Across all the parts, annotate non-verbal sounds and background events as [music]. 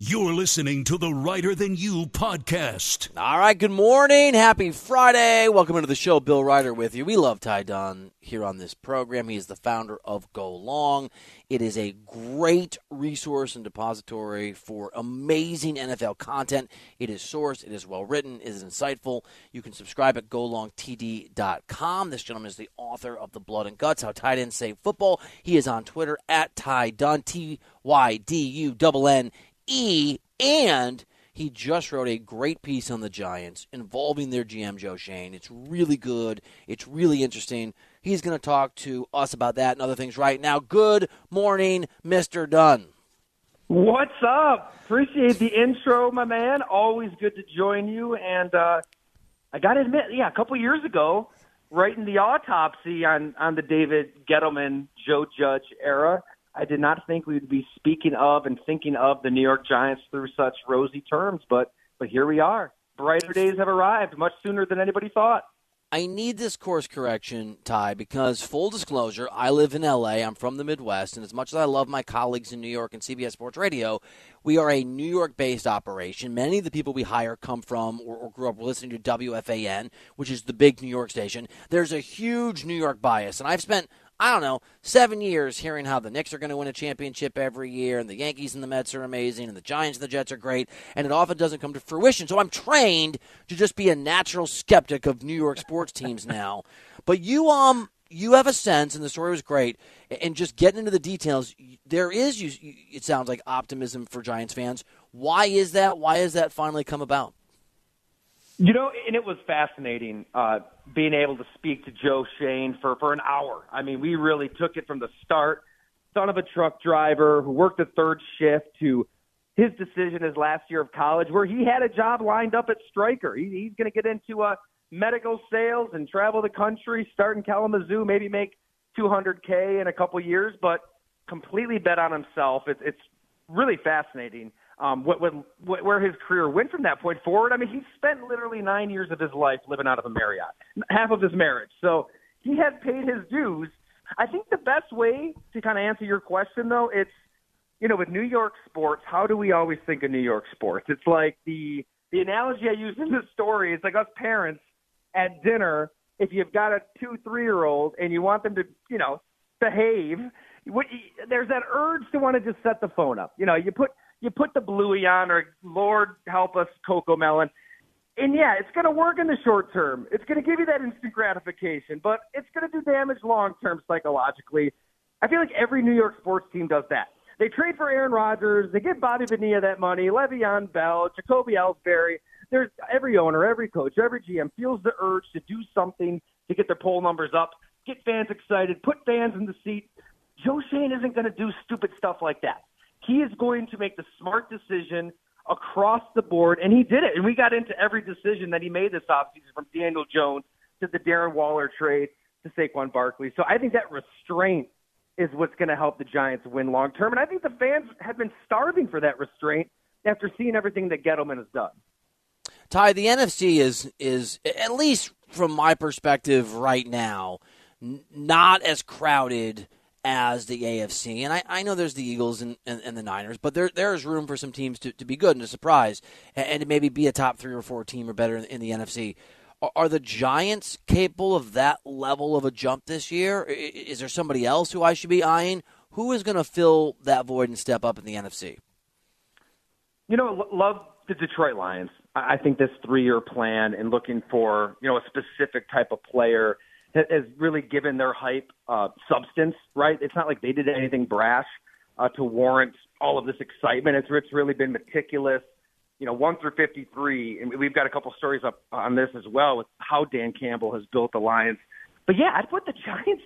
You're listening to the Reiter Than You podcast. All right, good morning. Happy Friday. Welcome into the show. Bill Reiter with you. We love Ty Dunne here on this program. He is the founder of Go Long. It is a great resource and depository for amazing NFL content. It is sourced, it is well written, it is insightful. You can subscribe at golongtd.com. This gentleman is the author of The Blood and Guts, How Tight Ends Save Football. He is on Twitter at Ty Dunne, T Y D U N N E, and he just wrote a great piece on the Giants involving their GM Joe Schoen. It's really good. It's really interesting. He's going to talk to us about that and other things right now. Good morning, Mr. Dunne. What's up? Appreciate the intro, my man. Always good to join you. And uh, I got to admit, yeah, a couple years ago, writing the autopsy on on the David Gettleman, Joe Judge era, I did not think we would be speaking of and thinking of the New York Giants through such rosy terms, but but here we are. Brighter days have arrived much sooner than anybody thought. I need this course correction, Ty, because full disclosure, I live in LA. I'm from the Midwest, and as much as I love my colleagues in New York and CBS Sports Radio, we are a New York based operation. Many of the people we hire come from or, or, grew up listening to WFAN, which is the big New York station. There's a huge New York bias, and I've spent I don't know, seven years hearing how the Knicks are going to win a championship every year, and the Yankees and the Mets are amazing, and the Giants and the Jets are great, and it often doesn't come to fruition. So I'm trained to just be a natural skeptic of New York sports teams now. [laughs] But you, um, you have a sense, and the story was great, and just getting into the details, there is, it sounds like, optimism for Giants fans. Why is that? Why has that finally come about? You know, and it was fascinating uh, being able to speak to Joe Schoen for, for an hour. I mean, we really took it from the start. Son of a truck driver who worked a third shift to his decision his last year of college, where he had a job lined up at Stryker. He, he's going to get into uh, medical sales and travel the country, start in Kalamazoo, maybe make 200K in a couple years, but completely bet on himself. It's, it's really fascinating um, what, what, what, where his career went from that point forward. I mean, he spent literally nine years of his life living out of a Marriott, half of his marriage. So he had paid his dues. I think the best way to kind of answer your question, though, it's you know, with New York sports, how do we always think of New York sports? It's like the the analogy I used in the story. It's like us parents at dinner. If you've got a two, three year old and you want them to, you know, behave, what, there's that urge to want to just set the phone up. You know, you put you put the bluey on, or Lord help us, CoComelon. And yeah, it's going to work in the short term. It's going to give you that instant gratification, but it's going to do damage long term psychologically. I feel like every New York sports team does that. They trade for Aaron Rodgers. They give Bobby Bonilla that money, Le'Veon Bell, Jacoby Ellsbury. There's every owner, every coach, every GM feels the urge to do something to get their poll numbers up, get fans excited, put fans in the seat. Joe Schoen isn't going to do stupid stuff like that. He is going to make the smart decision across the board, and he did it. And we got into every decision that he made this offseason from Daniel Jones to the Darren Waller trade to Saquon Barkley. So I think that restraint is what's going to help the Giants win long term. And I think the fans have been starving for that restraint after seeing everything that Gettleman has done. Ty, the NFC is is at least from my perspective right now not as crowded as the AFC. And I, I know there's the Eagles and, and, and, the Niners, but there there is room for some teams to, to be good and to surprise and, and to maybe be a top three or four team or better in, in the NFC. Are, are, the Giants capable of that level of a jump this year? Is there somebody else who I should be eyeing? Who is going to fill that void and step up in the NFC? You know, love the Detroit Lions. I think this three-year plan and looking for you know a specific type of player – has really given their hype uh, substance, right? It's not like they did anything brash uh, to warrant all of this excitement. It's, it's really been meticulous. You know, one through 53, and we've got a couple stories up on this as well with how Dan Campbell has built the Lions. But yeah, I'd put the Giants.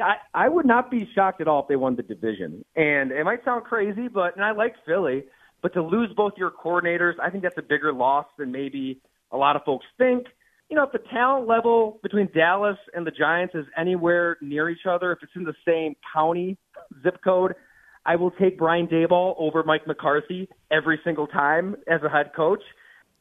I, I would not be shocked at all if they won the division. And it might sound crazy, but and I like Philly, but to lose both your coordinators, I think that's a bigger loss than maybe a lot of folks think you know, if the talent level between Dallas and the Giants is anywhere near each other, if it's in the same county zip code, I will take Brian Daboll over Mike McCarthy every single time as a head coach.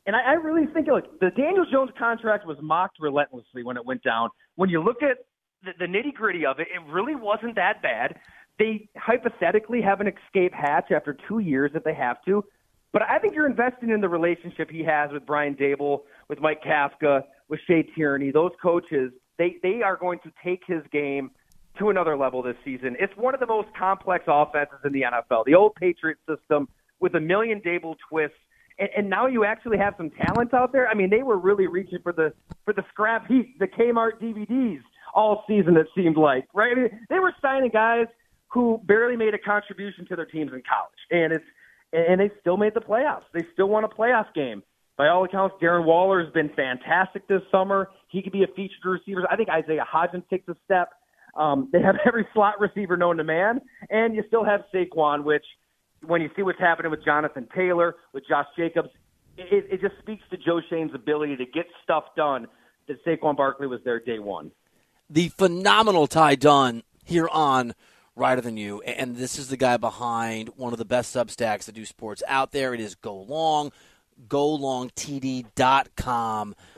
And I, I really think, look, the Daniel Jones contract was mocked relentlessly when it went down. When you look at the, the nitty gritty of it, it really wasn't that bad. They hypothetically have an escape hatch after two years if they have to. But I think you're investing in the relationship he has with Brian Daboll, with Mike Kafka, with Shea Tierney, those coaches, they, they are going to take his game to another level this season. It's one of the most complex offenses in the NFL. The old Patriot system with a million Daboll twists. And, and now you actually have some talent out there. I mean, they were really reaching for the for the scrap heap, the Kmart DVDs all season. It seemed like right. I mean, they were signing guys who barely made a contribution to their teams in college, and it's and they still made the playoffs. They still won a playoff game by all accounts, Darren Waller has been fantastic this summer. He could be a featured receiver. I think Isaiah Hodgins takes a step. Um, they have [laughs] every slot receiver known to man, and you still have Saquon, which when you see what's happening with Jonathan Taylor, with Josh Jacobs, it, it just speaks to Joe Schoen's ability to get stuff done that Saquon Barkley was there day one. The phenomenal Ty Dunne here on Reiter Than You, and this is the guy behind one of the best substacks that do sports out there. It is Go Long golongtd.com.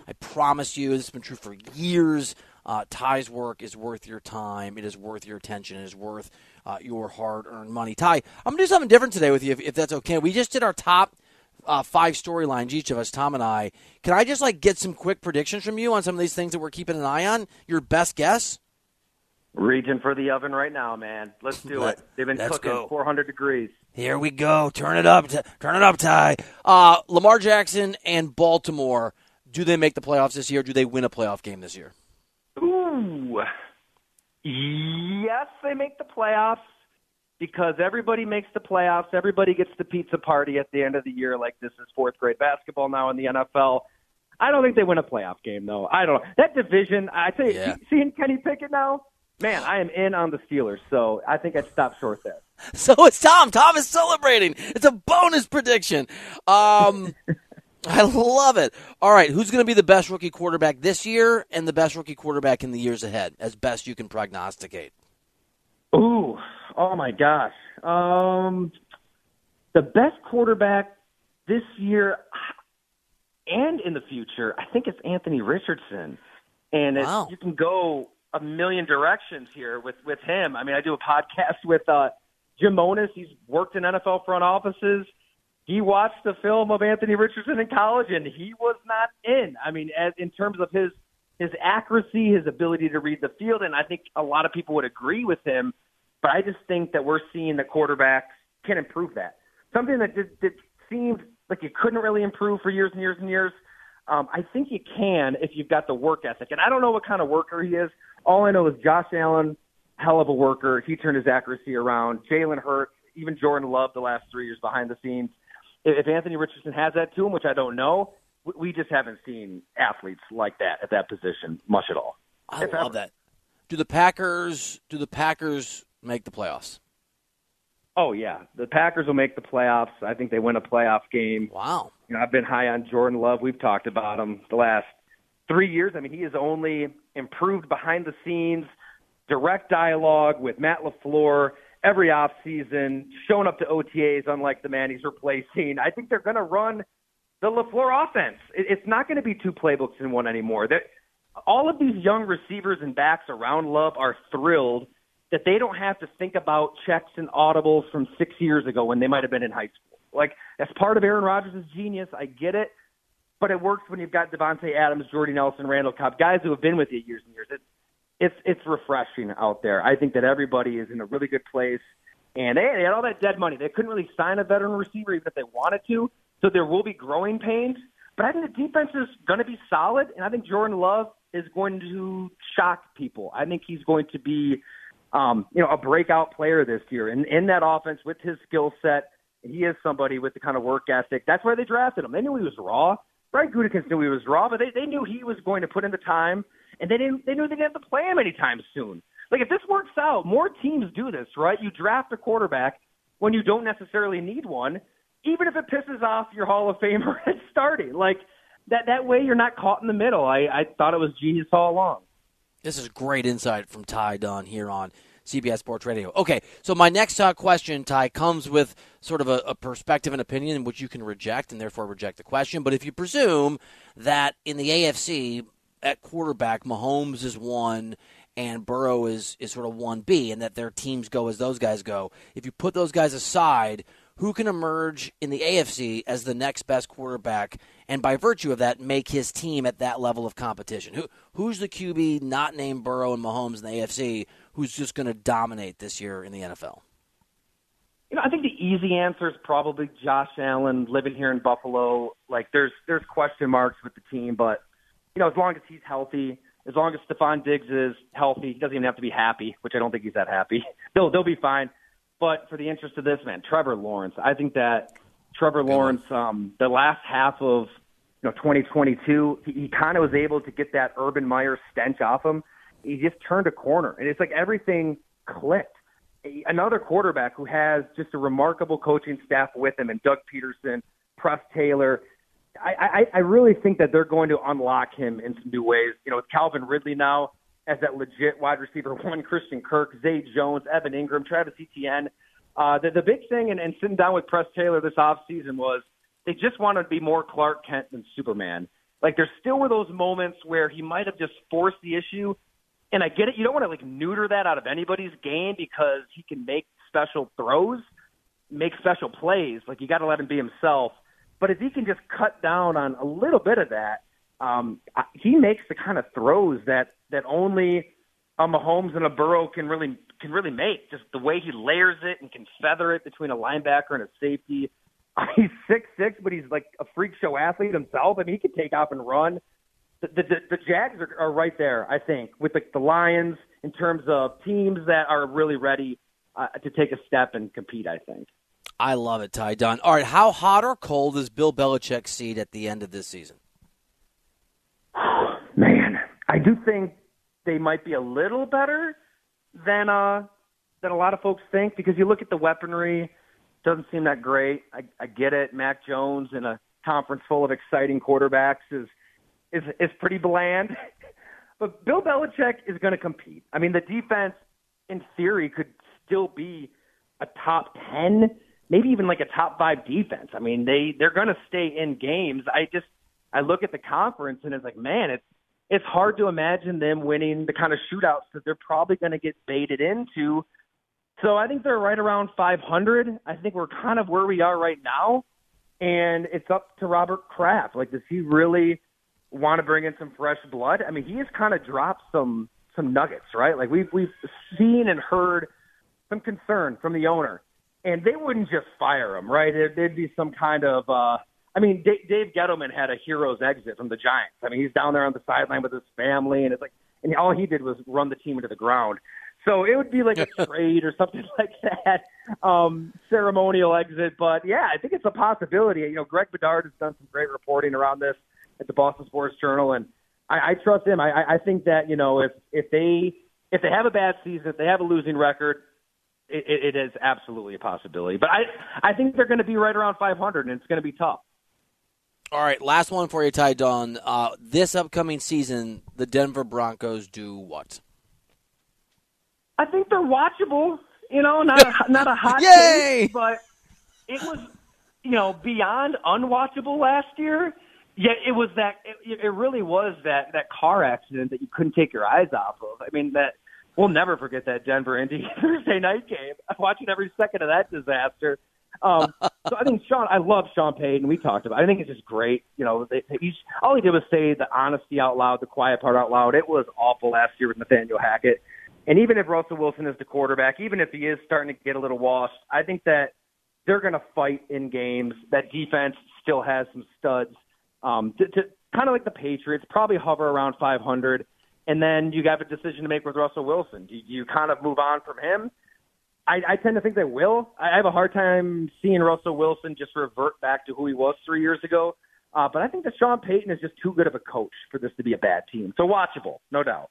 I promise you, this has been true for years. Uh, Ty's work is worth your time. It is worth your attention. It is worth uh, your hard earned money. Ty, I'm going to do something different today with you, if, if that's okay. We just did our top uh, five storylines, each of us, Tom and I. Can I just like get some quick predictions from you on some of these things that we're keeping an eye on? Your best guess? Reaching for the oven right now, man. Let's [laughs] do it. They've been cooking go. 400 degrees. Here we go. Turn it up. Turn it up, Ty. Uh, Lamar Jackson and Baltimore. Do they make the playoffs this year? Do they win a playoff game this year? Ooh. Yes, they make the playoffs because everybody makes the playoffs. Everybody gets the pizza party at the end of the year, like this is fourth grade basketball now in the NFL. I don't think they win a playoff game, though. I don't know. That division, I say, yeah. seeing Kenny Pickett now, man, I am in on the Steelers, so I think I'd stop short there. [laughs] So it's Tom. Tom is celebrating. It's a bonus prediction. Um, [laughs] I love it. All right, who's going to be the best rookie quarterback this year and the best rookie quarterback in the years ahead, as best you can prognosticate? Ooh, oh my gosh. Um, the best quarterback this year and in the future, I think it's Anthony Richardson. And wow. you can go a million directions here with with him. I mean, I do a podcast [laughs] with uh, Jim Monos. He's worked in NFL front offices. He watched the film of Anthony Richardson in college, and he was not in. I mean, as in terms of his his accuracy, his ability to read the field, and I think a lot of people would agree with him. But I just think that we're seeing the quarterbacks can improve that. Something that did, that seemed like you couldn't really improve for years and years and years. Um, I think you can if you've got the work ethic. And I don't know what kind of worker he is. All I know is Josh Allen, hell of a worker. He turned his accuracy around. Jalen Hurts, even Jordan Love the last three years behind the scenes. If Anthony Richardson has that to him, which I don't know, we just haven't seen athletes like that at that position much at all. I love ever. that. Do the Packers? Do the Packers make the playoffs? Oh yeah, the Packers will make the playoffs. I think they win a playoff game. Wow. You know, I've been high on Jordan Love. We've talked about him the last three years. I mean, he has only improved behind the scenes, direct dialogue with Matt LaFleur every off season, showing up to OTAs unlike the man he's replacing. I think they're going to run the LaFleur offense. It's not going to be two playbooks in one anymore. That all of these young receivers and backs around Love are thrilled that they don't have to think about checks and audibles from six years ago when they might have been in high school. Like that's part of Aaron Rodgers' genius. I get it, but it works when you've got Davante Adams, Jordy Nelson, Randall Cobb, guys who have been with you years and years. It's it's it's refreshing out there. I think that everybody is in a really good place, and they, they had all that dead money. They couldn't really sign a veteran receiver even if they wanted to. So there will be growing pains, but I think the defense is going to be solid, and I think Jordan Love is going to shock people. I think he's going to be um, you know, a breakout player this year in, in that offense with his skill set. He is somebody with the kind of work ethic. That's why they drafted him. They knew he was raw. Brian Gutekunst knew he was raw, but they, they knew he was going to put in the time, and they didn't. They knew they didn't have to play him anytime soon. Like if this works out, more teams do this, right? You draft a quarterback when you don't necessarily need one, even if it pisses off your Hall of Famer [laughs] at starting. Like that that way you're not caught in the middle. I, I thought it was genius all along. This is great insight from Ty Dunne here on CBS Sports Radio. Okay, so my next uh, question, Ty, comes with sort of a, a, perspective and opinion which you can reject and therefore reject the question. But if you presume that in the AFC at quarterback, Mahomes is one and Burrow is, is sort of 1B and that their teams go as those guys go, if you put those guys aside, who can emerge in the AFC as the next best quarterback and by virtue of that make his team at that level of competition? Who who's the QB not named Burrow and Mahomes in the AFC who's just going to dominate this year in the NFL? You know, I think the easy answer is probably Josh Allen living here in Buffalo. Like there's there's question marks with the team, but you know, as long as he's healthy, as long as Stefon Diggs is healthy, he doesn't even have to be happy, which I don't think he's that happy. [laughs] they'll they'll be fine. But for the interest of this man, Trevor Lawrence, I think that Trevor Lawrence, um, the last half of you know 2022, he, he kind of was able to get that Urban Meyer stench off him. He just turned a corner, and it's like everything clicked. Another quarterback who has just a remarkable coaching staff with him, and Doug Pederson, Press Taylor. I, I, really think that they're going to unlock him in some new ways. You know, with Calvin Ridley now as that legit wide receiver one, [laughs] Christian Kirk, Zay Jones, Evan Engram, Travis Etienne. Uh, the, the big thing, and, and sitting down with Press Taylor this offseason was they just wanted to be more Clark Kent than Superman. Like there still were those moments where he might have just forced the issue. And I get it. You don't want to like neuter that out of anybody's game because he can make special throws, make special plays. Like you got to let him be himself. But if he can just cut down on a little bit of that, um, he makes the kind of throws that that only a Mahomes and a Burrow can really can really make. Just the way he layers it and can feather it between a linebacker and a safety. [laughs] He's six six, but he's like a freak show athlete himself. I mean, he can take off and run. The the, the, Jags are, are right there, I think, with the, the Lions in terms of teams that are really ready uh, to take a step and compete. I think. I love it, Ty Dunne. All right, how hot or cold is Bill Belichick's seat at the end of this season? [sighs] Man, I do think they might be a little better than uh than a lot of folks think because you look at the weaponry, doesn't seem that great. I, I get it. Mac Jones in a conference full of exciting quarterbacks is is is pretty bland. [laughs] but Bill Belichick is going to compete. I mean, the defense in theory could still be a top 10, maybe even like a top 5 defense. I mean, they they're going to stay in games. I just I look at the conference and it's like, man, it's it's hard to imagine them winning the kind of shootouts that they're probably going to get baited into. So I think they're right around 500. I think we're kind of where we are right now, and it's up to Robert Kraft. Like, does he really want to bring in some fresh blood? I mean, he has kind of dropped some some nuggets, right? Like we've we've seen and heard some concern from the owner, and they wouldn't just fire him, right? There'd be some kind of uh, I mean, D- Dave Gettleman had a hero's exit from the Giants. I mean, he's down there on the sideline with his family, and it's like, and all he did was run the team into the ground. So it would be like a [laughs] trade or something [laughs] like that, um, ceremonial exit. But yeah, I think it's a possibility. You know, Greg Bedard has done some great reporting around this at the Boston Sports Journal, and I, I trust him. I, I think that you know if if they if they have a bad season, if they have a losing record, it, it is absolutely a possibility. But I I think they're going to be right around 500, and it's going to be tough. All right, last one for you, Ty Dunne. Uh, this upcoming season, the Denver Broncos do what? I think they're watchable. You know, not a, [laughs] not a hot Yay! take, but it was you know beyond unwatchable last year. Yet it was that. It, it really was that that car accident that you couldn't take your eyes off of. I mean, that we'll never forget that Denver Indy [laughs] Thursday night game. I'm watching every second of that disaster. Um, [laughs] so I think Sean, I love Sean Payton. We talked about. I think it's just great. You know, they, he's all he did was say the honesty out loud, the quiet part out loud. It was awful last year with Nathaniel Hackett. And even if Russell Wilson is the quarterback, even if he is starting to get a little washed, I think that they're going to fight in games. That defense still has some studs. Um, to, to kind of like the Patriots, probably hover around 500. And then you have a decision to make with Russell Wilson. Do you kind of move on from him? I, I tend to think they will. I have a hard time seeing Russell Wilson just revert back to who he was three years ago. Uh, but I think that Sean Payton is just too good of a coach for this to be a bad team. So watchable, no doubt.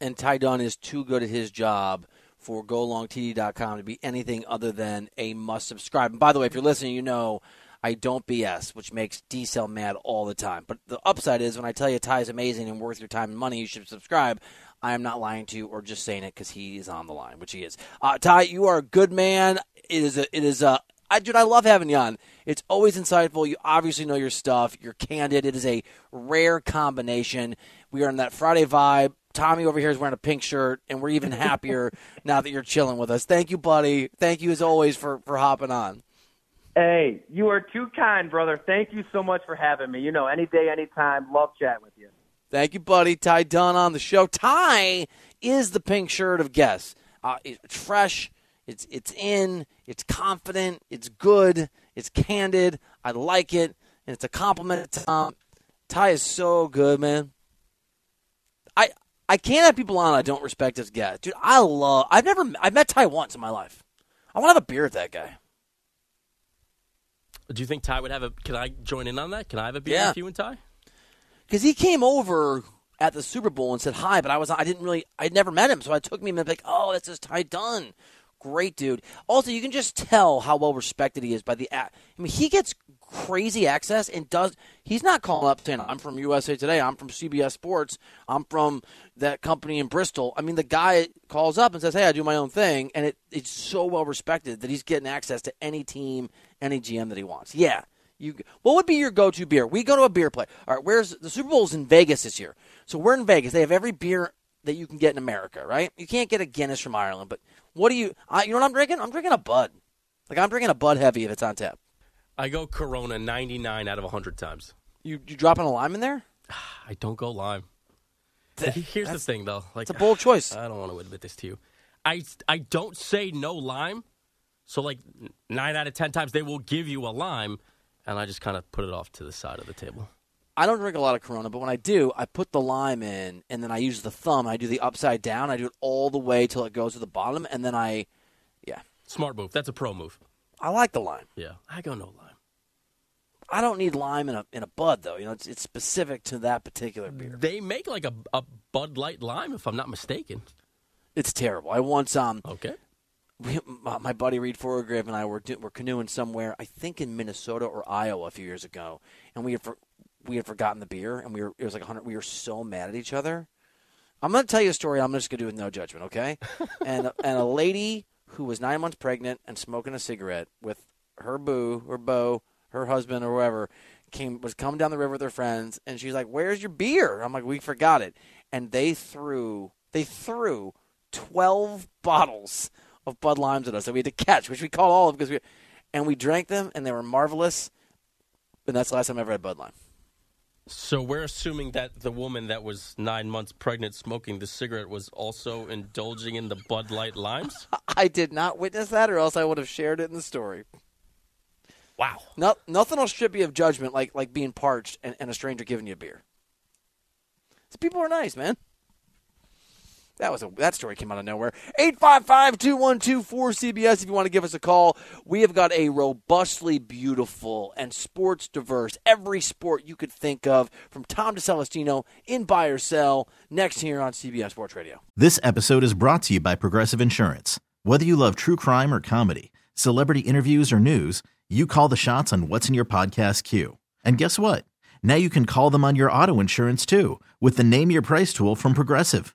And Ty Dunne is too good at his job for GoLongTD.com to be anything other than a must subscribe. And by the way, if you're listening, you know I don't BS, which makes D Cell mad all the time. But the upside is when I tell you Ty is amazing and worth your time and money, you should subscribe. I am not lying to you or just saying it because he is on the line, which he is. Uh, Ty, you are a good man. It is a, it is a, I, dude, I love having you on. It's always insightful. You obviously know your stuff. You're candid. It is a rare combination. We are in that Friday vibe. Tommy over here is wearing a pink shirt, and we're even [laughs] happier now that you're chilling with us. Thank you, buddy. Thank you as always for for hopping on. Hey, you are too kind, brother. Thank you so much for having me. You know, any day, anytime. Love chatting with you. Thank you, buddy. Ty Dunne on the show. Ty is the pink shirt of guests. Uh, it's fresh. It's it's in. It's confident. It's good. It's candid. I like it, and it's a compliment to Tom. Ty is so good, man. I I can't have people on I don't respect as guests, dude. I love. I've never. I've met Ty once in my life. I want to have a beer with that guy. Do you think Ty would have a? Can I join in on that? Can I have a beer Yeah. with you and Ty? because he came over at the Super Bowl and said hi, but I was I didn't really I'd never met him, so I took me and like, oh, that's just Ty Dunne, great dude. Also, you can just tell how well respected he is by the. I mean, he gets crazy access and does. He's not calling up saying I'm from USA Today, I'm from CBS Sports, I'm from that company in Bristol. I mean, the guy calls up and says, hey, I do my own thing, and it, it's so well respected that he's getting access to any team, any GM that he wants. Yeah. You, what would be your go-to beer? We go to a beer play. All right, where's the Super Bowl's in Vegas this year? So we're in Vegas. They have every beer that you can get in America, right? You can't get a Guinness from Ireland, but what do you? I, you know what I'm drinking? I'm drinking a Bud. Like I'm drinking a Bud Heavy if it's on tap. I go Corona 99 out of 100 times. You you dropping a lime in there? [sighs] I don't go lime. Here's the thing, though. Like, It's a bold choice. [sighs] I don't want to admit this to you. I I don't say no lime. So like nine out of ten times they will give you a lime, and I just kind of put it off to the side of the table. I don't drink a lot of Corona, but when I do, I put the lime in, and then I use the thumb. I do the upside down. I do it all the way till it goes to the bottom, and then I, yeah, Smart move. That's a pro move. I like the lime. Yeah, I go no lime. I don't need lime in a in a Bud though. You know, it's it's specific to that particular beer. They make like a, a Bud Light lime, if I'm not mistaken. It's terrible. I once um Okay. We, my buddy Reid Forgrave and I were were canoeing somewhere, I think in Minnesota or Iowa a few years ago, and we had for, we had forgotten the beer, and we were it was like hundred. We were so mad at each other. I'm going to tell you a story. I'm just going to do it with no judgment, okay? [laughs] and and a lady who was nine months pregnant and smoking a cigarette with her boo or beau, her husband or whoever, came was coming down the river with her friends, and she's like, "Where's your beer?" I'm like, "We forgot it," and they threw they threw twelve bottles of Bud Limes at us that we had to catch, which we caught all of because we and we drank them, and they were marvelous. And that's the last time I ever had Bud Lime. So we're assuming that the woman that was nine months pregnant smoking the cigarette was also indulging in the Bud Light limes. [laughs] I did not witness that, or else I would have shared it in the story. Wow. No, nothing will strip you of judgment like like being parched and, and a stranger giving you a beer. So people are nice, man. That was a that story came out of nowhere. 855-212-4CBS if you want to give us a call. We have got a robustly beautiful and sports diverse every sport you could think of from Tom to Celestino in buy or sell next here on CBS Sports Radio. This episode is brought to you by Progressive Insurance. Whether you love true crime or comedy, celebrity interviews or news, you call the shots on what's in your podcast queue. And guess what? Now you can call them on your auto insurance too with the Name Your Price tool from Progressive.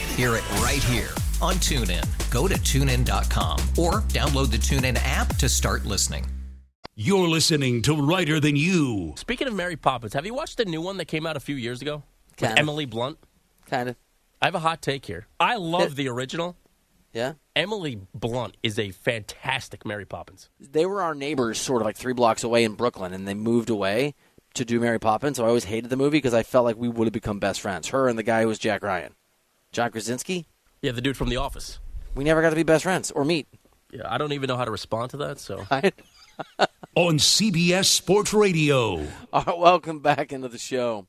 hear it right here on TuneIn. Go to tunein.com or download the TuneIn app to start listening. You're listening to Reiter Than You. Speaking of Mary Poppins, have you watched the new one that came out a few years ago? With of. Emily Blunt. Kind of. I have a hot take here. I love the original. Yeah. Emily Blunt is a fantastic Mary Poppins. They were our neighbors, sort of like three blocks away in Brooklyn, and they moved away to do Mary Poppins. So I always hated the movie because I felt like we would have become best friends. Her and the guy who was Jack Ryan, John Krasinski. Yeah, the dude from The Office. We never got to be best friends or meet. Yeah, I don't even know how to respond to that. So [laughs] On CBS Sports Radio. [laughs] All right, welcome back into the show.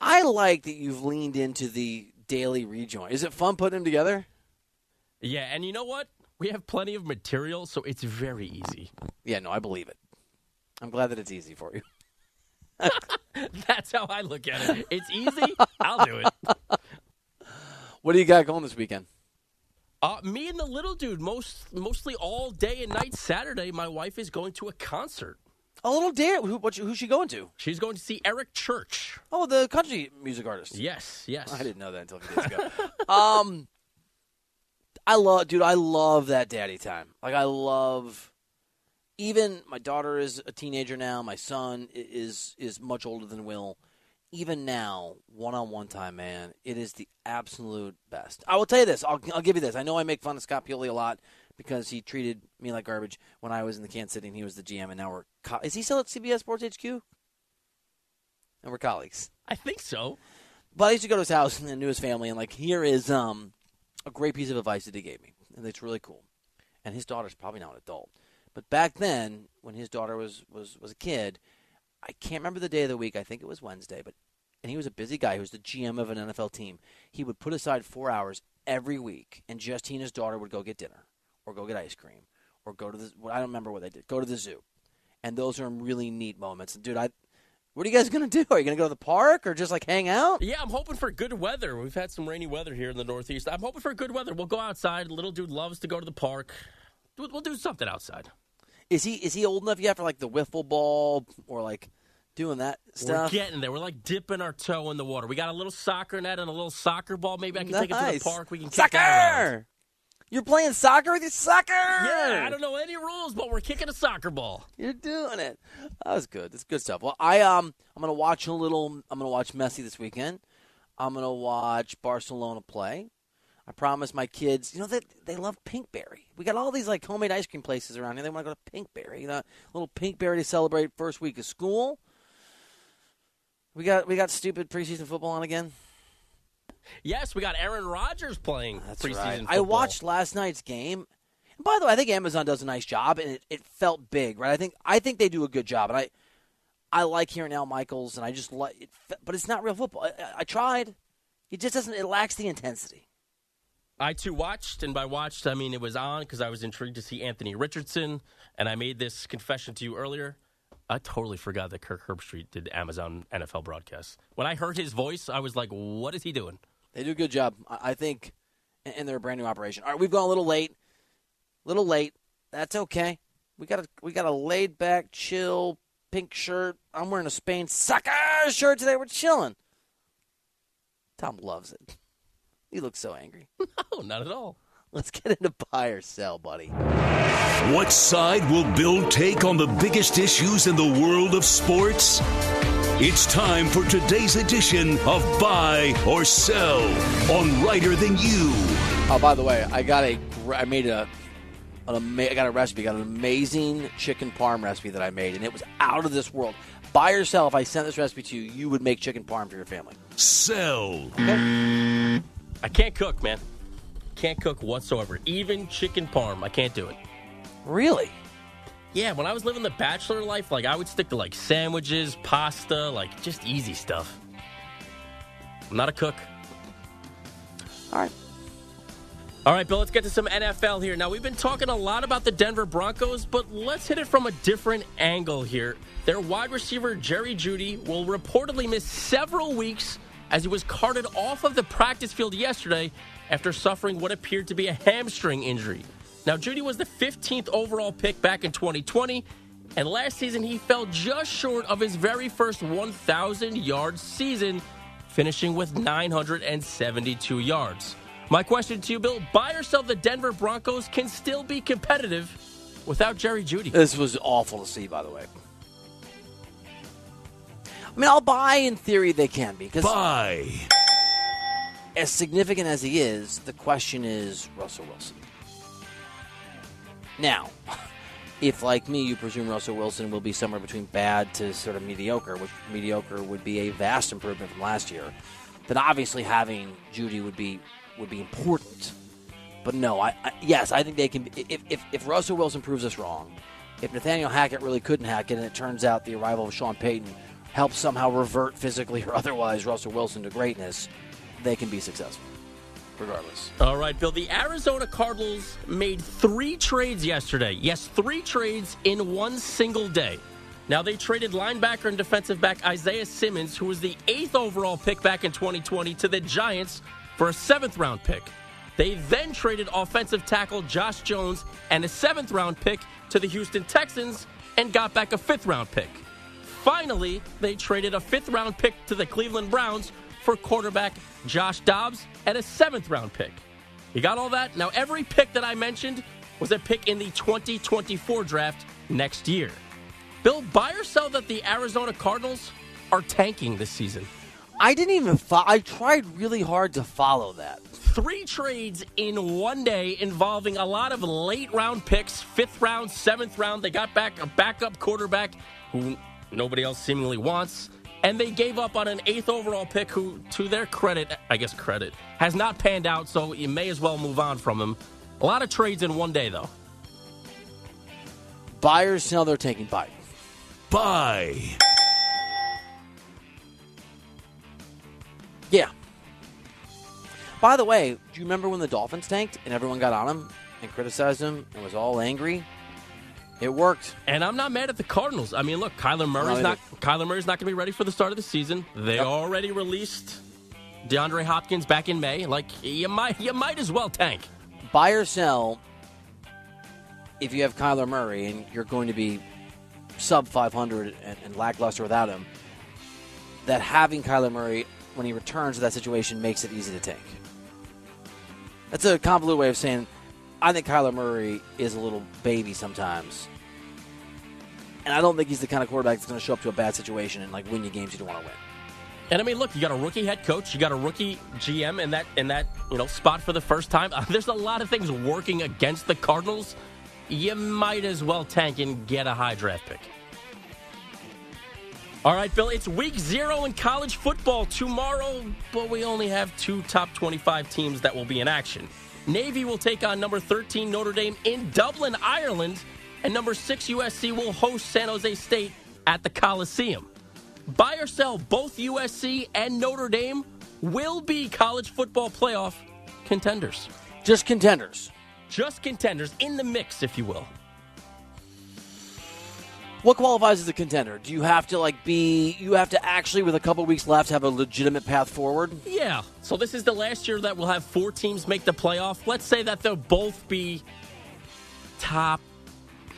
I like that you've leaned into the daily rejoin. Is it fun putting them together? yeah, and you know what? We have plenty of material, so it's very easy. Yeah, no, I believe it. I'm glad that it's easy for you. [laughs] That's how I look at it. It's easy. I'll do it. What do you got going this weekend? Uh, me and the little dude, most mostly all day and night Saturday. My wife is going to a concert. A little dare. Who, what, who's she going to? She's going to see Eric Church. Oh, the country music artist. Yes, yes. I didn't know that until a few days ago. [laughs] um, I love, dude. I love that daddy time. Like I love. Even my daughter is a teenager now. My son is is much older than Will. Even now, one on one time, man, it is the absolute best. I will tell you this. I'll, I'll give you this. I know I make fun of Scott Pioli a lot because he treated me like garbage when I was in the Kansas City and he was the GM, and now we're co- is he still at CBS Sports HQ? And we're colleagues. I think so. But I used to go to his house [laughs] and knew his family, and like here is um a great piece of advice that he gave me, and it's really cool. And his daughter's probably now an adult, but back then when his daughter was was was a kid, I can't remember the day of the week. I think it was Wednesday, but and he was a busy guy. He was the GM of an NFL team. He would put aside four hours every week, and just he and his daughter would go get dinner, or go get ice cream, or go to the I don't remember what they did. Go to the zoo, and those are really neat moments. And dude, I. What are you guys gonna do? Are you gonna go to the park or just like hang out? Yeah, I'm hoping for good weather. We've had some rainy weather here in the Northeast. I'm hoping for good weather. We'll go outside. Little dude loves to go to the park. We'll we'll do something outside. Is he is he old enough yet for like the wiffle ball or like doing that stuff? We're getting there. We're like dipping our toe in the water. We got a little soccer net and a little soccer ball. Maybe I can take it to the park. We can kick that around. soccer. You're playing soccer with your soccer. Yeah, I don't know any rules, but we're kicking a soccer ball. You're doing it. That was good. That's good stuff. Well, I um I'm gonna watch a little. I'm gonna watch Messi this weekend. I'm gonna watch Barcelona play. I promise my kids. You know that they, love Pinkberry. We got all these like homemade ice cream places around here. They want to go to Pinkberry. You know, little Pinkberry to celebrate first week of school. We got we got stupid preseason football on again. Yes, we got Aaron Rodgers playing That's preseason right. football. I watched last night's game. And by the way, I think Amazon does a nice job, and it, it felt big, right? I think I think they do a good job, and I I like hearing Al Michaels, and I just like, it, but it's not real football. I, I, I tried. It just doesn't. It lacks the intensity. I too watched, and by watched I mean it was on because I was intrigued to see Anthony Richardson, and I made this confession to you earlier. I totally forgot that Kirk Herbstreit did Amazon NFL broadcasts. When I heard his voice, I was like, "What is he doing?" They do a good job, I, think, and, and they're a brand new operation. All right, we've gone a little late, A little late. That's okay. We got a we got a laid back, chill, pink shirt. I'm wearing a Spain soccer shirt today. We're chilling. Tom loves it. He looks so angry. [laughs] No, not at all. Let's get into buy or sell, buddy. What side will Bill take on the biggest issues in the world of sports? It's time for today's edition of Buy or Sell on Reiter Than You. Oh, by the way, I got a gr- I made a an ama- I got a recipe. Got an amazing chicken parm recipe that I made, and it was out of this world. Buy or sell. If I sent this recipe to you, you would make chicken parm for your family. Sell. I can't cook, man. Can't cook whatsoever. Even chicken parm, I can't do it. Really? Yeah, when I was living the bachelor life, like I would stick to like sandwiches, pasta, like just easy stuff. I'm not a cook. All right. All right, Bill, let's get to some NFL here. Now, we've been talking a lot about the Denver Broncos, but let's hit it from a different angle here. Their wide receiver, Jerry Jeudy, will reportedly miss several weeks as he was carted off of the practice field yesterday after suffering what appeared to be a hamstring injury. Now, Jeudy was the 15th overall pick back in 2020, and last season he fell just short of his very first 1,000 yard season, finishing with 972 yards. My question to you, Bill buy or sell the Denver Broncos can still be competitive without Jerry Jeudy. This was awful to see, by the way. I mean, I'll buy in theory they can be because Buy. as significant as he is, the question is Russell Wilson. Now, [laughs] if like me, you presume Russell Wilson will be somewhere between bad to sort of mediocre, which mediocre would be a vast improvement from last year, then obviously having Jeudy would be would be important. But no, I, I yes, I think they can. If, if if Russell Wilson proves us wrong, if Nathaniel Hackett really couldn't hack it, and it turns out the arrival of Sean Payton helps somehow revert physically or otherwise Russell Wilson to greatness, they can be successful, regardless. All right, Bill. The Arizona Cardinals made three trades yesterday. Yes, three trades in one single day. Now, they traded linebacker and defensive back Isaiah Simmons, who was the eighth overall pick back in 2020, to the Giants for a seventh round pick. They then traded offensive tackle Josh Jones and a seventh round pick to the Houston Texans and got back a fifth round pick. Finally, they traded a fifth round pick to the Cleveland Browns for quarterback Josh Dobbs and a seventh round pick. You got all that? Now, every pick that I mentioned was a pick in the 2024 draft next year. Bill, buy or sell that the Arizona Cardinals are tanking this season? I didn't even. Fo- I tried really hard to follow that. Three trades in one day involving a lot of late round picks, fifth round, seventh round. They got back a backup quarterback who nobody else seemingly wants. And they gave up on an eighth overall pick who, to their credit, I guess credit, has not panned out, so you may as well move on from him. A lot of trades in one day, though. Buyers sell they're taking buy. Buy. Yeah. By the way, do you remember when the Dolphins tanked and everyone got on him and criticized him and was all angry? It worked. And I'm not mad at the Cardinals. I mean, look, Kyler Murray's either. not Kyler Murray's not going to be ready for the start of the season. They Yep. already released DeAndre Hopkins back in May. Like you might you might as well tank. Buy or sell if you have Kyler Murray and you're going to be sub 500 and, and lackluster without him, that having Kyler Murray when he returns to that situation makes it easy to tank. That's a convoluted way of saying I think Kyler Murray is a little baby sometimes. And I don't think he's the kind of quarterback that's going to show up to a bad situation and like win you games you don't want to win. And I mean, look, you got a rookie head coach, you got a rookie GM in that in that you know spot for the first time. [laughs] There's a lot of things working against the Cardinals. You might as well tank and get a high draft pick. All right, Bill, it's week zero in college football tomorrow, but we only have two top 25 teams that will be in action. Navy will take on number 13 Notre Dame in Dublin, Ireland, and number 6 USC will host San Jose State at the Coliseum. Buy or sell, both USC and Notre Dame will be college football playoff contenders. Just contenders. Just contenders in the mix, if you will. What qualifies as a contender? Do you have to like be? You have to actually, with a couple weeks left, have a legitimate path forward. Yeah. So this is the last year that we'll have four teams make the playoff. Let's say that they'll both be top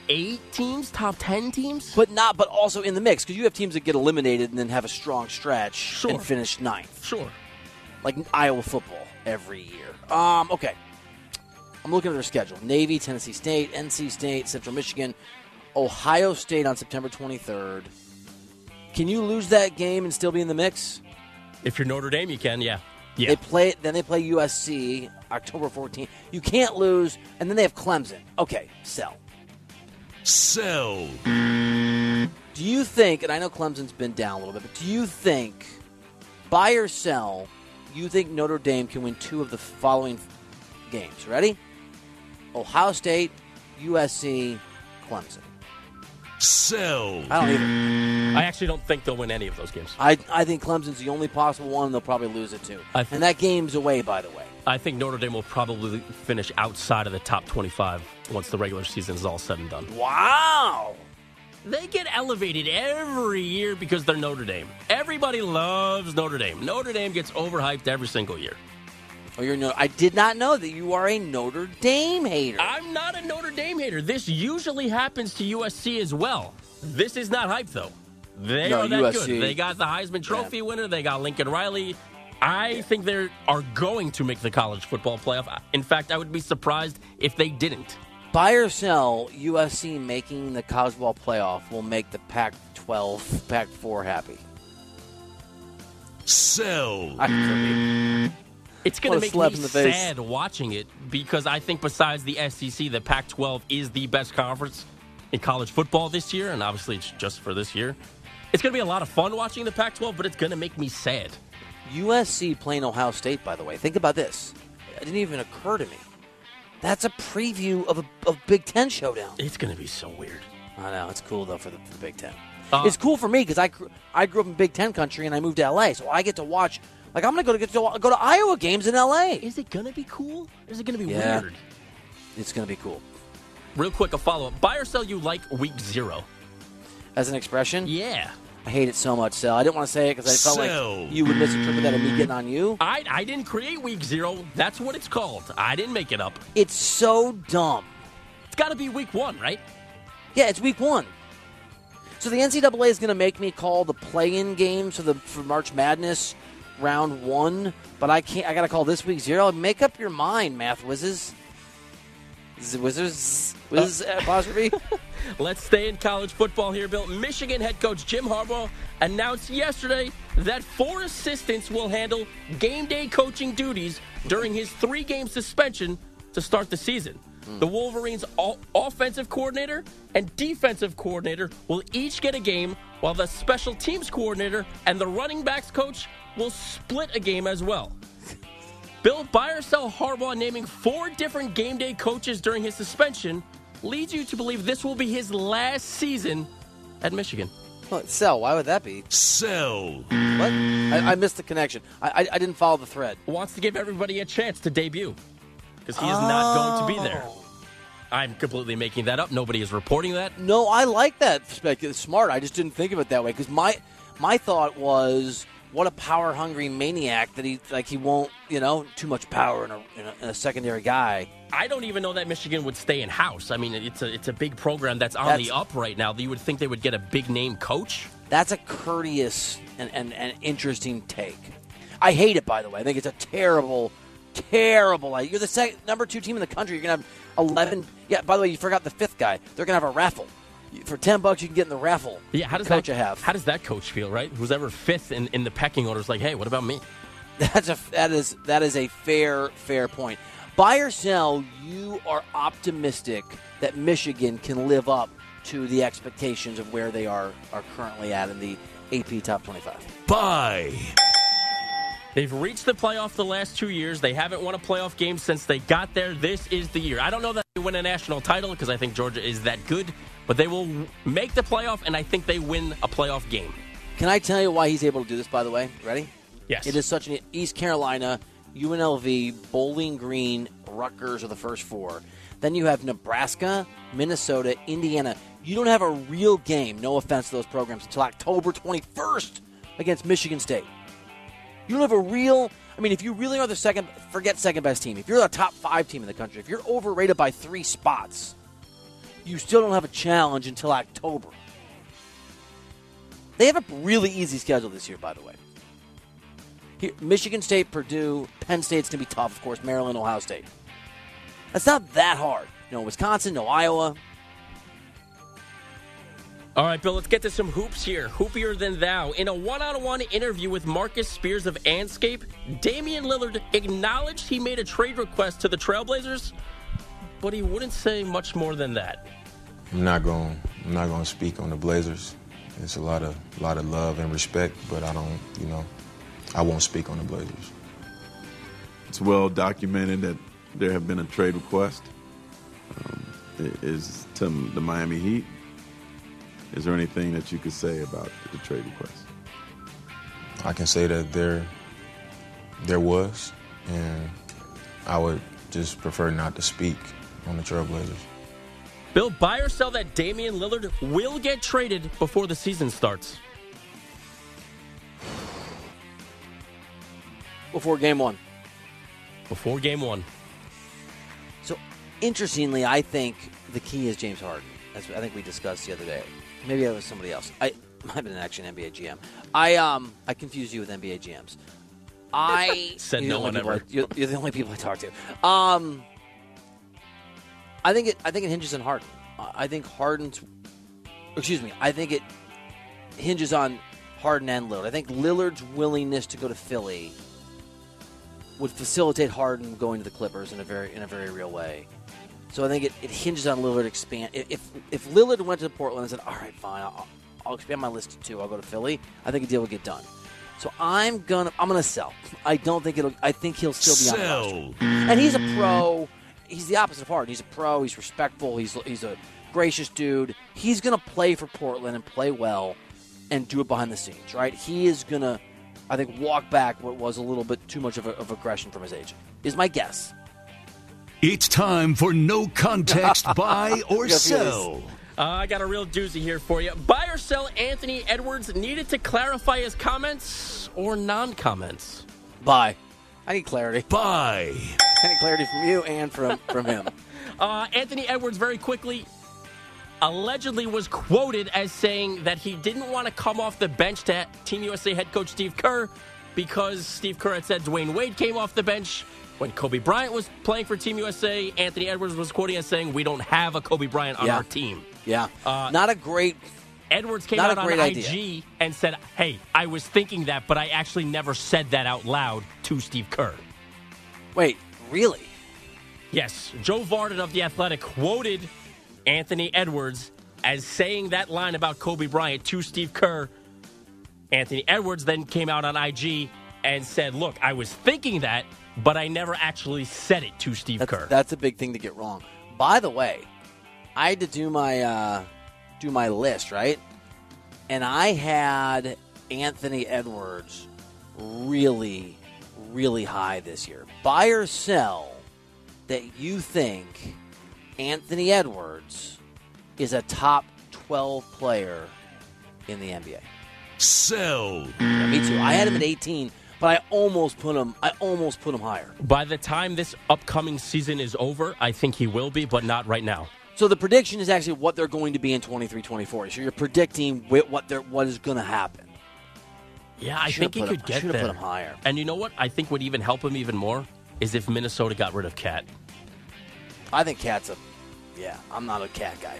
eight teams, top ten teams. but not. But also in the mix because you have teams that get eliminated and then have a strong stretch Sure. and finish ninth, Sure. like Iowa football every year. Um, okay, I'm looking at their schedule: Navy, Tennessee State, NC State, Central Michigan, Ohio State on September 23rd. Can you lose that game and still be in the mix? If you're Notre Dame, you can. Yeah. Yeah. They play then they play USC October 14th. You can't lose, and then they have Clemson. Okay, sell. Sell. Do you think, and I know Clemson's been down a little bit, but do you think, buy or sell, you think Notre Dame can win two of the following games? Ready? Ohio State, USC, Clemson. Sell. I don't either. I actually don't think they'll win any of those games. I, I think Clemson's the only possible one, and they'll probably lose it too. I think- and that game's away, by the way. I think Notre Dame will probably finish outside of the top 25 once the regular season is all said and done. Wow. They get elevated every year because they're Notre Dame. Everybody loves Notre Dame. Notre Dame gets overhyped every single year. Oh, you're no. I did not know that you are a Notre Dame hater. I'm not a Notre Dame hater. This usually happens to USC as well. This is not hype though. They No, are that USC good. They got the Heisman Trophy winner. They got Lincoln Riley. I think they are going to make the college football playoff. In fact, I would be surprised if they didn't. Buy or sell, USC making the college ball playoff will make the Pac-12, Pac-4 happy. Sell. I for me. It's going to make me in the face. sad watching it because I think besides the SEC, the Pac-12 is the best conference in college football this year, and obviously it's just for this year. It's going to be a lot of fun watching the Pac-12, but it's going to make me sad. USC playing Ohio State, by the way. Think about this. It didn't even occur to me. That's a preview of a of Big Ten showdown. It's going to be so weird. I know it's cool though for the, for the Big Ten. Uh, it's cool for me because I I grew up in Big Ten country and I moved to LA, so I get to watch. Like I'm gonna go to get to go to Iowa games in LA. Is it going to be cool? Or is it going to be Yeah. weird? It's gonna be cool. Real quick, a follow-up. Buy or sell you like week zero? As an expression, Yeah. I hate it so much. Sal, I didn't want to say it because I felt Sell. like you would misinterpret that of me getting on you. I, I didn't create week zero. That's what it's called. I didn't make it up. It's so dumb. It's got to be week one, right? Yeah, it's week one. So the NCAA is going to make me call the play-in games for the for March Madness round one, but I can't. I got to call this week zero. Make up your mind, math whizzes. Z- Wizards, whiz uh, apostrophe. [laughs] Let's stay in college football here, Bill. Michigan head coach Jim Harbaugh announced yesterday that four assistants will handle game day coaching duties during his three game suspension to start the season. Hmm. The Wolverines' offensive coordinator and defensive coordinator will each get a game, while the special teams coordinator and the running backs coach will split a game as well. Bill buy or sell Harbaugh naming four different game day coaches during his suspension leads you to believe this will be his last season at Michigan. What, Sell? Why would that be? Sell. What? I, I missed the connection. I, I, I didn't follow the thread. Wants to give everybody a chance to debut because he is not going to be there. Oh. I'm completely making that up. Nobody is reporting that. No, I like that perspective. It's smart. I just didn't think of it that way because my my thought was, what a power hungry maniac that he like he won't you know too much power in a, in a, in a secondary guy. I don't even know that Michigan would stay in house. I mean, it's a it's a big program that's on That's- the up right now. That you would think they would get a big name coach. That's a courteous and, and, and interesting take. I hate it, by the way. I think it's a terrible, terrible. You're the second, number two team in the country. You're gonna have eleven. Yeah. By the way, you forgot the fifth guy. They're gonna have a raffle. For ten bucks, you can get in the raffle. Yeah, how does coach that you have? How does that coach feel, right? Who's ever fifth in, in the pecking order is like, hey, what about me? [laughs] That's a that is that is a fair fair point. Buy or sell, you are optimistic that Michigan can live up to the expectations of where they are are currently at in the AP top 25. Buy. They've reached the playoff the last two years. They haven't won a playoff game since they got there. This is the year. I don't know that they win a national title because I think Georgia is that good, but they will make the playoff, and I think they win a playoff game. Can I tell you why he's able to do this? By the way, ready? Yes. It is such an East Carolina, UNLV, Bowling Green, Rutgers are the first four. Then you have Nebraska, Minnesota, Indiana. You don't have a real game, no offense to those programs, until October 21st against Michigan State. You don't have a real. I mean, if you really are the second, forget second best team. If you're the top five team in the country, if you're overrated by three spots, you still don't have a challenge until October. They have a really easy schedule this year, by the way. Here, Michigan State, Purdue, Penn State's going to be tough, of course, Maryland, Ohio State. That's not that hard. No Wisconsin, no Iowa. All right, Bill, let's get to some hoops here. Hoopier than thou. In a one on one interview with Marcus Spears of Andscape, Damian Lillard acknowledged he made a trade request to the Trailblazers, but he wouldn't say much more than that. I'm not going. I'm not going to speak on the Blazers. It's a lot of lot of love and respect, but I don't. You know, I won't speak on the Blazers. It's well documented that there have been a trade request. Um, it is to the Miami Heat. Is there anything that you could say about the trade request? I can say that there there was, and I would just prefer not to speak on the Trailblazers. Bill, buy or sell that Damian Lillard will get traded before the season starts. Before game one. before game one. So, interestingly, I think the key is James Harden, as I think we discussed the other day. Maybe it was somebody else. I [laughs] might have been actually an NBA GM. I um I confused you with NBA GMs. I [laughs] Said no one people I- ever. you're, you're the only people I talk to. Um, I think it. I think it hinges on Harden. I think Harden's. Excuse me. I think it hinges on Harden and Lillard. I think Lillard's willingness to go to Philly would facilitate Harden going to the Clippers in a very in a very real way. So I think it, it hinges on Lillard expand. If if Lillard went to Portland and said, "All right, fine, I'll, I'll expand my list to two. I'll go to Philly," I think a deal would get done. So I'm gonna I'm gonna sell. I don't think it'll. I think he'll still be on the roster. Sell. And he's a pro. He's the opposite of Harden. He's a pro. He's respectful. He's he's a gracious dude. He's gonna play for Portland and play well, and do it behind the scenes. Right? He is gonna, I think, walk back what was a little bit too much of, a, of aggression from his agent. Is my guess. It's time for no context [laughs] buy or sell. Uh, I got a real doozy here for you. Buy or sell Anthony Edwards needed to clarify his comments or non comments? Buy. I need clarity. Buy. Need clarity from you and from from him. [laughs] Uh, Anthony Edwards, very quickly, allegedly was quoted as saying that he didn't want to come off the bench to Team USA head coach Steve Kerr because Steve Kerr had said Dwyane Wade came off the bench. When Kobe Bryant was playing for Team USA, Anthony Edwards was quoting as saying, We don't have a Kobe Bryant on Yeah. our team. Yeah. Uh, Not a great. Edwards came Not out a on IG idea. and said, Hey, I was thinking that, but I actually never said that out loud to Steve Kerr. Wait, really? Yes, Joe Vardon of The Athletic quoted Anthony Edwards as saying that line about Kobe Bryant to Steve Kerr. Anthony Edwards then came out on IG and said, Look, I was thinking that, but I never actually said it to Steve That's, Kerr. that's a big thing to get wrong. By the way, I had to do my uh, do my list right, and I had Anthony Edwards really, really high this year. Buy or sell that you think Anthony Edwards is a top twelve player in the NBA. Sell. Yeah, me too. I had him at eighteen, but I almost put him. I almost put him higher. By the time this upcoming season is over, I think he will be, but not right now. So the prediction is actually what they're going to be in 23-24. So you're predicting wh- what they're, what is going to happen. Yeah, I Should've think he could him- get should've there. put him higher. And you know what? I think would even help him even more is if Minnesota got rid of KAT. I think KAT's a yeah. I'm not a KAT guy.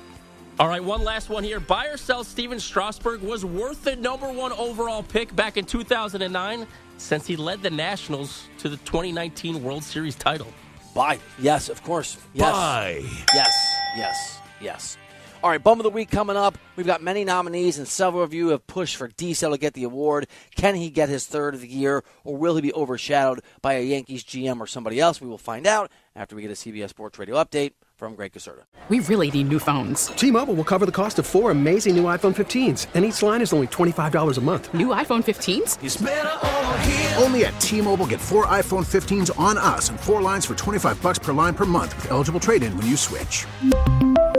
All right, one last one here. Buy or sell Stephen Strasburg was worth the number one overall pick back in 2009 since he led the Nationals to the 2019 World Series title. Buy. Yes, of course. Yes. Buy. Yes. Yes. Yes. All right, bum of the week coming up. We've got many nominees, and several of you have pushed for Diesel to get the award. Can he get his third of the year, or will he be overshadowed by a Yankees GM or somebody else? We will find out after we get a CBS Sports Radio update from Greg Caserta. We really need new phones. T-Mobile will cover the cost of four amazing new iPhone 15s, and each line is only $25 a month. New iPhone 15s? Only at T-Mobile get four iPhone 15s on us and four lines for 25 bucks per line per month with eligible trade-in when you switch.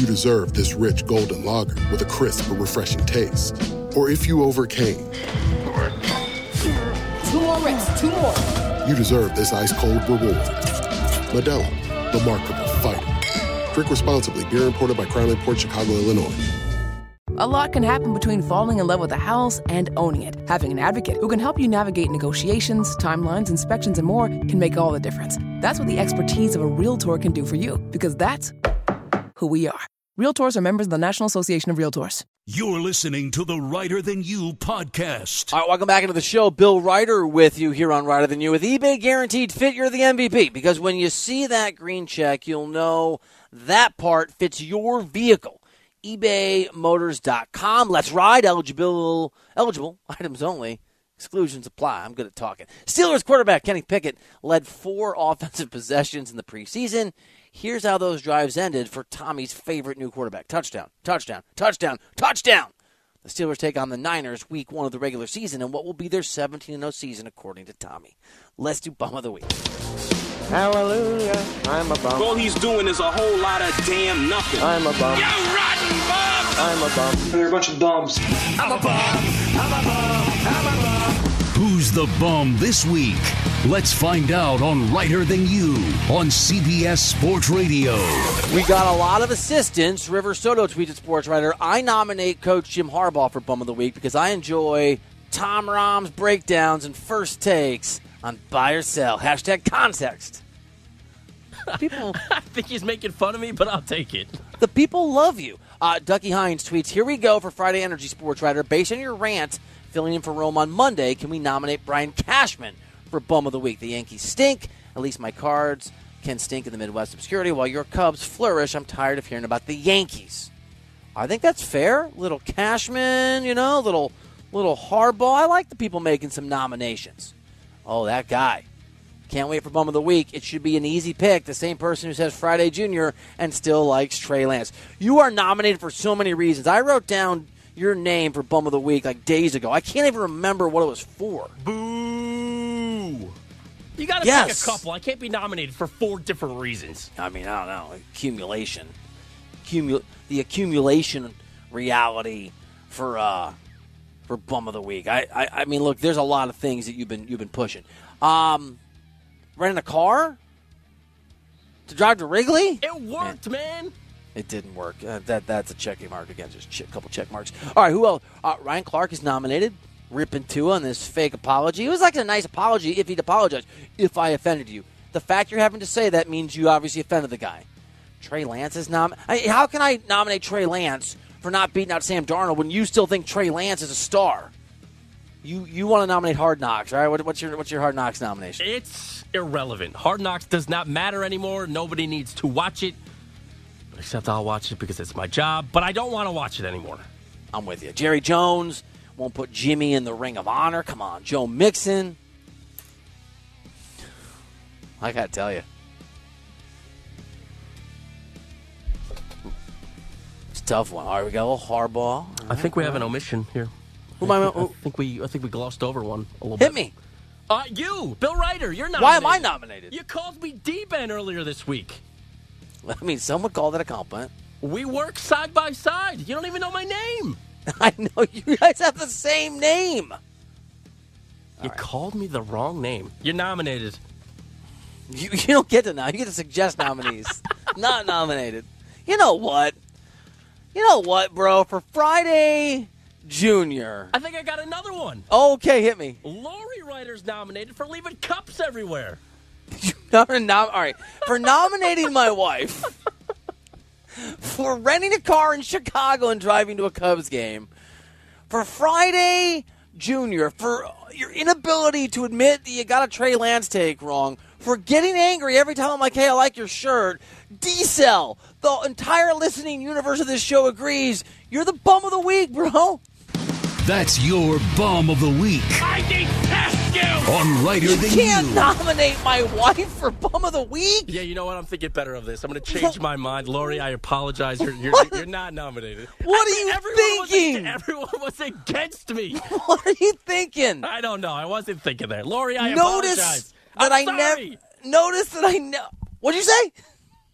you deserve this rich golden lager with a crisp but refreshing taste. Or if you overcame, Two more reps, two more. you deserve this ice cold reward. Modelo, the mark of a fighter. Drink responsibly. Beer imported by Crown Port Chicago, Illinois. A lot can happen between falling in love with a house and owning it. Having an advocate who can help you navigate negotiations, timelines, inspections, and more can make all the difference. That's what the expertise of a Realtor can do for you, because that's who we are. Realtors are members of the National Association of Realtors. You're listening to the Reiter Than You podcast. All right, welcome back into the show. Bill Reiter with you here on Reiter Than You with eBay Guaranteed Fit. You're the MVP because when you see that green check, you'll know that part fits your vehicle. ebaymotors.com. Let's ride. Eligible eligible [laughs] items only. Exclusions apply. I'm good at talking. Steelers quarterback Kenny Pickett led four [laughs] offensive possessions in the preseason. Here's how those drives ended for Tommy's favorite new quarterback touchdown, touchdown, touchdown, touchdown. The Steelers take on the Niners week one of the regular season and what will be their 17 0 season, according to Tommy. Let's do Bum of the Week. Hallelujah, I'm a bum. All he's doing is a whole lot of damn nothing. I'm a bum. You rotten bum! I'm a bum. They're a bunch of bums. I'm a bum. I'm a bum. I'm a bum. Who's the bum this week? Let's find out on Reiter Than You on CBS Sports Radio. We got a lot of assistance. River Soto tweets at Sports Reiter. I nominate Coach Jim Harbaugh for Bum of the Week because I enjoy Tom Rom's breakdowns and first takes on buy or sell. Hashtag context. People, [laughs] I think he's making fun of me, but I'll take it. the people love you. Uh, Ducky Hines tweets, Here we go for Friday Energy Sports Reiter. Based on your rant, filling in for Rome on Monday, can we nominate Brian Cashman for Bum of the Week? The Yankees stink. At least my cards can stink in the Midwest obscurity while your Cubs flourish. I'm tired of hearing about the Yankees. I think that's fair. Little Cashman, you know, little little Harbaugh. I like the people making some nominations. Oh, that guy. Can't wait for Bum of the Week. It should be an easy pick. The same person who says Friday Jr. and still likes Trey Lance. You are nominated for so many reasons. I wrote down your name for Bum of the Week like days ago. I can't even remember what it was for. Boo! You got to Yes. pick a couple. I can't be nominated for four different reasons. I mean, I don't know. Accumulation. Accumu- the accumulation reality for uh for Bum of the Week. I, I I mean, look, there's a lot of things that you've been you've been pushing. Um renting a car to drive to Wrigley? It worked, man. It didn't work. Uh, that that's a checking mark again. Just a couple check marks. All right, who else? Uh, Ryan Clark is nominated. Ripping Tua on this fake apology. It was like a nice apology if he'd apologized. If I offended you, the fact you're having to say that means you obviously offended the guy. Trey Lance is nom. How can I nominate Trey Lance for not beating out Sam Darnold when you still think Trey Lance is a star? You you want to nominate Hard Knocks, right? What, what's your what's your Hard Knocks nomination? It's irrelevant. Hard Knocks does not matter anymore. Nobody needs to watch it. Except I'll watch it because it's my job, but I don't want to watch it anymore. I'm with you. Jerry Jones won't put Jimmy in the Ring of Honor. Come on, Joe Mixon. I gotta tell you, it's a tough one. All right, we got a little Harbaugh. I think we have an omission here. Who am I- I think we I think we glossed over one a little bit. Hit bit. me. Uh, you, Bill Reiter, you're nominated. Why am I nominated? You called me D-Ben earlier this week. [laughs] I mean, someone called it a compliment. We work side by side. You don't even know my name. [laughs] I know you guys have the same name. you called me the wrong name. You're nominated. You, [laughs] you don't get to now. You get to suggest nominees. Not nominated. You know what? You know what, bro? For Friday Junior. I think I got another one. Okay, hit me. Lori Reiter's nominated for leaving cups everywhere. [laughs] All right. For nominating my wife for renting a car in Chicago and driving to a Cubs game. For Friday Junior, for your inability to admit that you got a Trey Lance take wrong. For getting angry every time I'm like, hey, I like your shirt. D-Cell, the entire listening universe of this show agrees. You're the bum of the week, bro. That's your bum of the week I detest you! on Reiter You Than can't You. nominate my wife for bum of the week. Yeah, you know what? I'm thinking better of this. I'm going to change my mind. Lori, I apologize. You're, you're, you're not nominated. What I are you everyone was thinking? ag- everyone was against me. [laughs] What are you thinking? I don't know. I wasn't thinking that. Lori, I Notice apologize. that I'm I never sorry. notice that I know. What'd you say?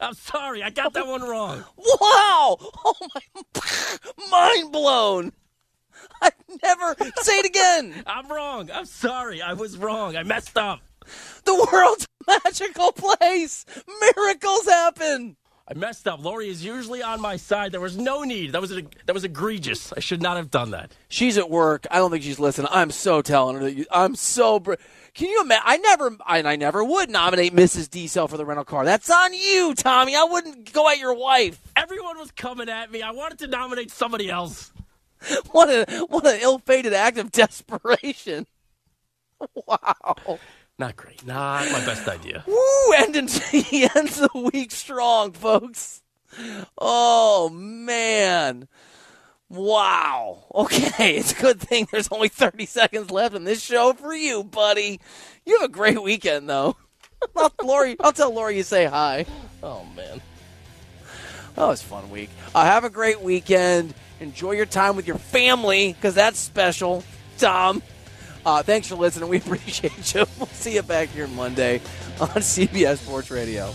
I'm sorry. I got that one wrong. [laughs] Wow! Oh my, [laughs] mind blown. [laughs] I never say it again. I'm wrong. I'm sorry. I was wrong. I messed up. The world's a [laughs] magical place. Miracles happen. I messed up. Lori is usually on my side. There was no need. That was a, that was egregious. I should not have done that. She's at work. I don't think she's listening. I'm so telling her that you, I'm so. Br- Can you imagine? I never, I, I never would nominate Mrs. Diesel for the rental car. That's on you, Tommy. I wouldn't go at your wife. Everyone was coming at me. I wanted to nominate somebody else. [laughs] What a what an ill-fated act of desperation. [laughs] Wow. Not great. Not my best idea. Woo! Ending, [laughs] he ends the week strong, folks. Oh man. Wow. Okay, it's a good thing there's only 30 seconds left in this show for you, buddy. You have a great weekend, though. I'll, Lori, I'll tell Lori you say hi. Oh, man. That was a fun week. Uh, have a great weekend. Enjoy your time with your family because that's special. Tom, uh, thanks for listening. We [laughs] appreciate you. We'll see you back here Monday on [laughs] CBS Sports Radio.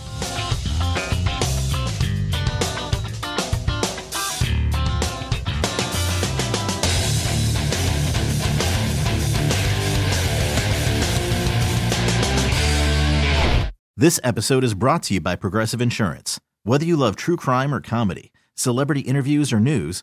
This episode is brought to you by Progressive Insurance. Whether you love true crime or comedy, celebrity interviews or news,